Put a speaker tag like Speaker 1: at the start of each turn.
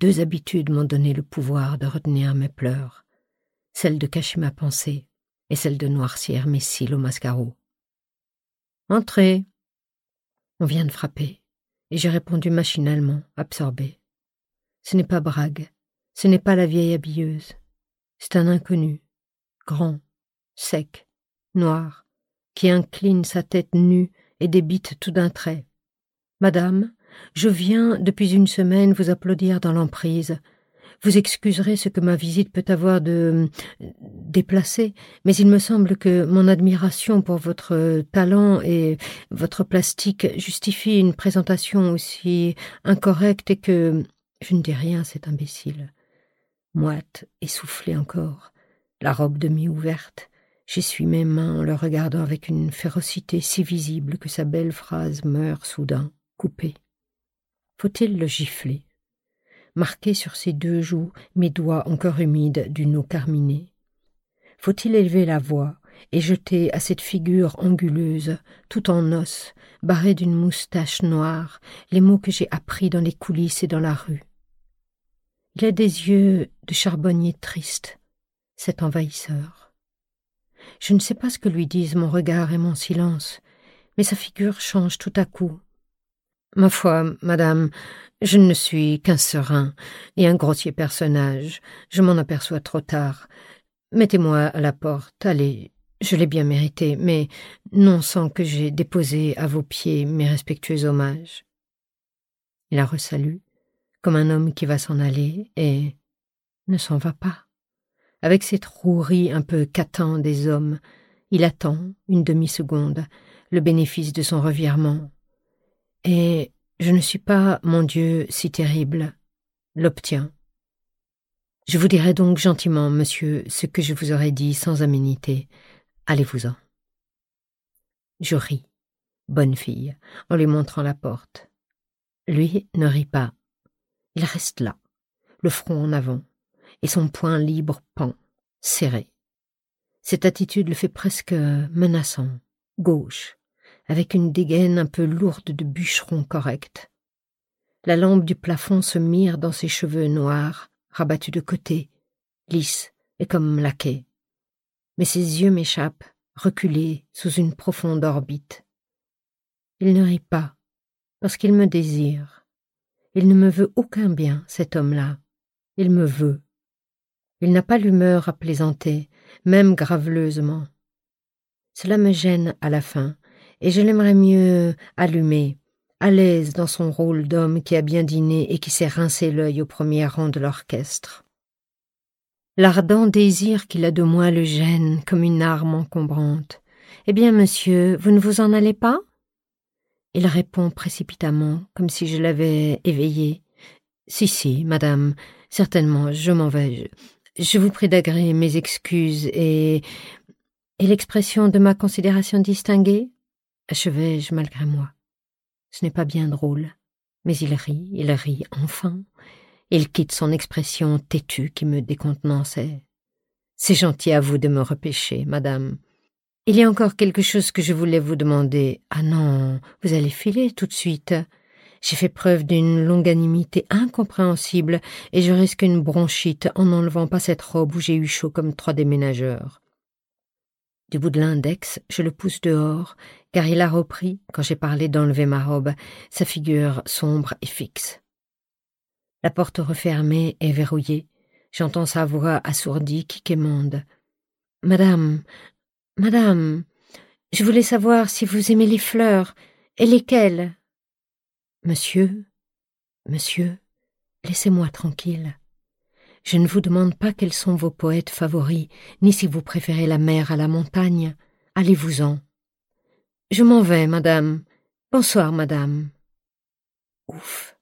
Speaker 1: Deux habitudes m'ont donné le pouvoir de retenir mes pleurs, celle de cacher ma pensée et celle de noircir mes cils au mascaro. Entrez. On vient de frapper, et j'ai répondu machinalement, absorbé. Ce n'est pas Brague, ce n'est pas la vieille habilleuse, c'est un inconnu, grand, sec, noir, qui incline sa tête nue et débite tout d'un trait. Madame, je viens depuis une semaine vous applaudir dans l'emprise. Vous excuserez ce que ma visite peut avoir de déplacé, mais il me semble que mon admiration pour votre talent et votre plastique justifie une présentation aussi incorrecte et que je ne dis rien, c'est imbécile. Moite, essoufflée encore, la robe demi-ouverte, j'essuie mes mains en le regardant avec une férocité si visible que sa belle phrase meurt soudain, coupée. Faut-il le gifler? Marquer sur ses deux joues mes doigts encore humides d'une eau carminée Faut-il élever la voix et jeter à cette figure anguleuse, tout en os, barrée d'une moustache noire, les mots que j'ai appris dans les coulisses et dans la rue? Il a des yeux de charbonnier triste, cet envahisseur. Je ne sais pas ce que lui disent mon regard et mon silence, mais sa figure change tout à coup, Ma foi, madame, je ne suis qu'un serein et un grossier personnage. Je m'en aperçois trop tard. Mettez-moi à la porte, allez, je l'ai bien mérité, mais non sans que j'aie déposé à vos pieds mes respectueux hommages. Il a resalu, comme un homme qui va s'en aller, et ne s'en va pas. Avec cette rouerie un peu catin des hommes, il attend, une demi-seconde, le bénéfice de son revirement, et je ne suis pas, mon Dieu, si terrible, l'obtient. Je vous dirai donc gentiment, monsieur, ce que je vous aurais dit sans aménité. Allez-vous-en. Je ris, bonne fille, en lui montrant la porte. Lui ne rit pas. Il reste là, le front en avant, et son poing libre pend, serré. Cette attitude le fait presque menaçant, gauche, avec une dégaine un peu lourde de bûcheron correct. La lampe du plafond se mire dans ses cheveux noirs, rabattus de côté, lisses et comme laqués. Mais ses yeux m'échappent, reculés sous une profonde orbite. Il ne rit pas, parce qu'il me désire. Il ne me veut aucun bien, cet homme-là. Il me veut. Il n'a pas l'humeur à plaisanter, même graveleusement. Cela me gêne à la fin, et je l'aimerais mieux allumé, à l'aise dans son rôle d'homme qui a bien dîné et qui s'est rincé l'œil au premier rang de l'orchestre. L'ardent désir qu'il a de moi le gêne comme une arme encombrante. Eh bien, monsieur, vous ne vous en allez pas? Il répond précipitamment, comme si je l'avais éveillé. Si, si, madame, certainement, je m'en vais. Je, vous prie d'agréer mes excuses et. et l'expression de ma considération distinguée? Achevai-je malgré moi. Ce n'est pas bien drôle, mais il rit, il rit enfin. Il quitte son expression têtue qui me décontenançait. C'est gentil à vous de me repêcher, madame. Il y a encore quelque chose que je voulais vous demander. Ah non, vous allez filer tout de suite. J'ai fait preuve d'une longanimité incompréhensible et je risque une bronchite en n'enlevant pas cette robe où j'ai eu chaud comme trois déménageurs. Du bout de l'index, je le pousse dehors, car il a repris, quand j'ai parlé d'enlever ma robe, sa figure sombre et fixe. La porte refermée et verrouillée, j'entends sa voix assourdie qui quémande. Madame, madame, je voulais savoir si vous aimez les fleurs, et lesquelles. Monsieur, monsieur, laissez-moi tranquille. Je ne vous demande pas quels sont vos poètes favoris, ni si vous préférez la mer à la montagne. Allez-vous-en. Je m'en vais, madame. Bonsoir, madame. Ouf.